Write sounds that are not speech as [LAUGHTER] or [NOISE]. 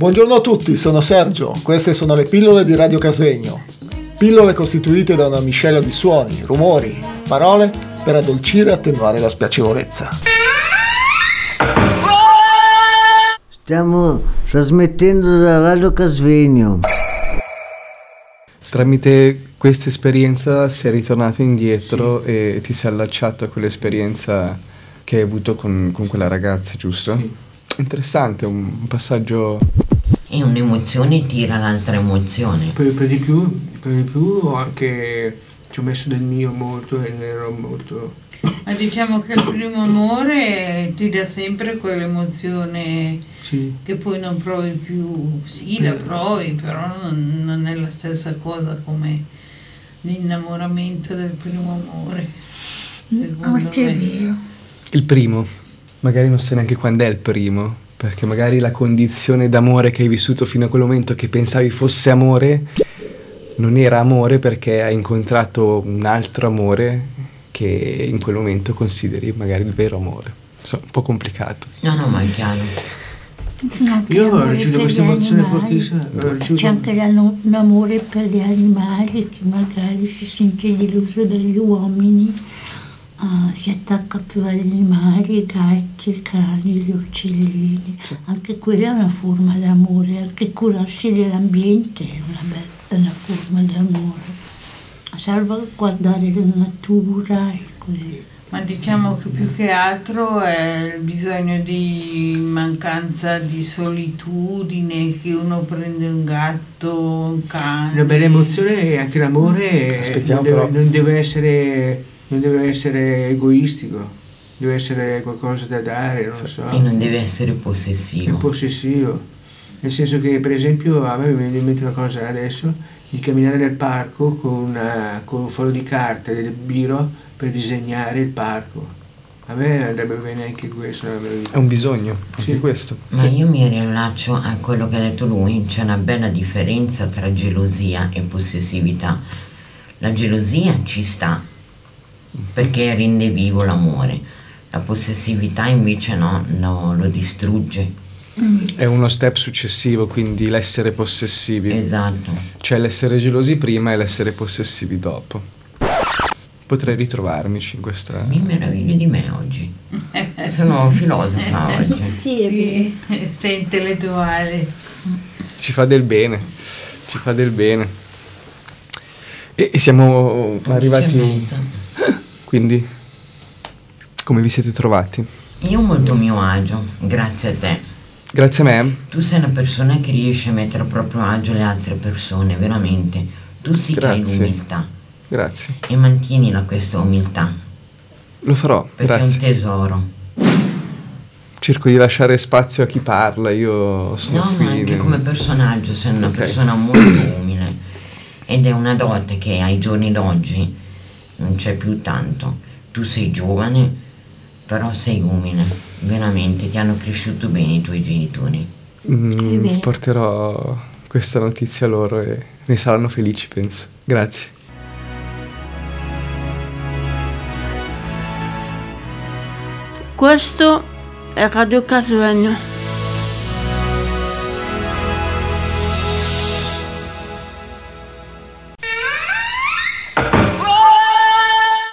Buongiorno a tutti, sono Sergio, queste sono le pillole di Radio Casvegno. Pillole costituite da una miscela di suoni, rumori, parole per addolcire e attenuare la spiacevolezza. Stiamo trasmettendo da Radio Casvegno. Tramite questa esperienza sei ritornato indietro sì. e ti sei allacciato a quell'esperienza che hai avuto con, con quella ragazza, giusto? Sì. Interessante, un passaggio... E un'emozione tira l'altra emozione. Per, per, di più, per di più anche ci ho messo del mio molto e ne ero molto... Ma diciamo che il primo amore ti dà sempre quell'emozione sì. che poi non provi più. Sì, la provi, però non, non è la stessa cosa come l'innamoramento del primo amore. Molto è vero. Il primo, magari non sai neanche quando è il primo, perché magari la condizione d'amore che hai vissuto fino a quel momento che pensavi fosse amore non era amore perché hai incontrato un altro amore che in quel momento consideri magari il vero amore. So, un po' complicato. No, no, ma è chiaro. Io ho ricevuto questa emozione fortissima. C'è anche l'amore per gli animali che magari si sente deluso dagli uomini, uh, si attacca più agli animali, i gatti, i cani, gli uccellini. Anche quella è una forma d'amore, anche curarsi dell'ambiente è una, bella, una forma d'amore salvaguardare la natura e così. Ma diciamo che più che altro è il bisogno di mancanza di solitudine, che uno prende un gatto, un cane. Una bella emozione è anche l'amore non deve, non, deve essere, non deve essere egoistico, deve essere qualcosa da dare, non so. E non deve essere possessivo. È possessivo. Nel senso che per esempio a me mi viene in mente una cosa adesso, di camminare nel parco con, una, con un foglio di carta e del biro per disegnare il parco. A me andrebbe bene anche questo. È un bisogno, sì. questo. Ma io mi rilaccio a quello che ha detto lui, c'è una bella differenza tra gelosia e possessività. La gelosia ci sta, perché rende vivo l'amore. La possessività invece no, no lo distrugge. È uno step successivo, quindi l'essere possessivi. Esatto. Cioè l'essere gelosi prima e l'essere possessivi dopo. Potrei ritrovarmici in questa... Mi meraviglio di me oggi. Sono filosofa [LAUGHS] oggi. Sì, sei intellettuale. Ci fa del bene, ci fa del bene. E, e siamo arrivati... Quindi, come vi siete trovati? Io molto mio agio, grazie a te. Grazie a me. Tu sei una persona che riesce a mettere a proprio agio le altre persone, veramente. Tu sì Grazie. che hai l'umiltà. Grazie. E mantieni questa umiltà. Lo farò, perché grazie. è un tesoro. Cerco di lasciare spazio a chi parla, io sono No, qui ma anche nel... come personaggio sei una Okay. persona molto umile. Ed è una dote che ai giorni d'oggi non c'è più tanto. Tu sei giovane, però sei umile. Veramente, ti hanno cresciuto bene i tuoi genitori. Mm, porterò questa notizia loro e ne saranno felici, penso. Grazie. Questo è Radio Casvegno.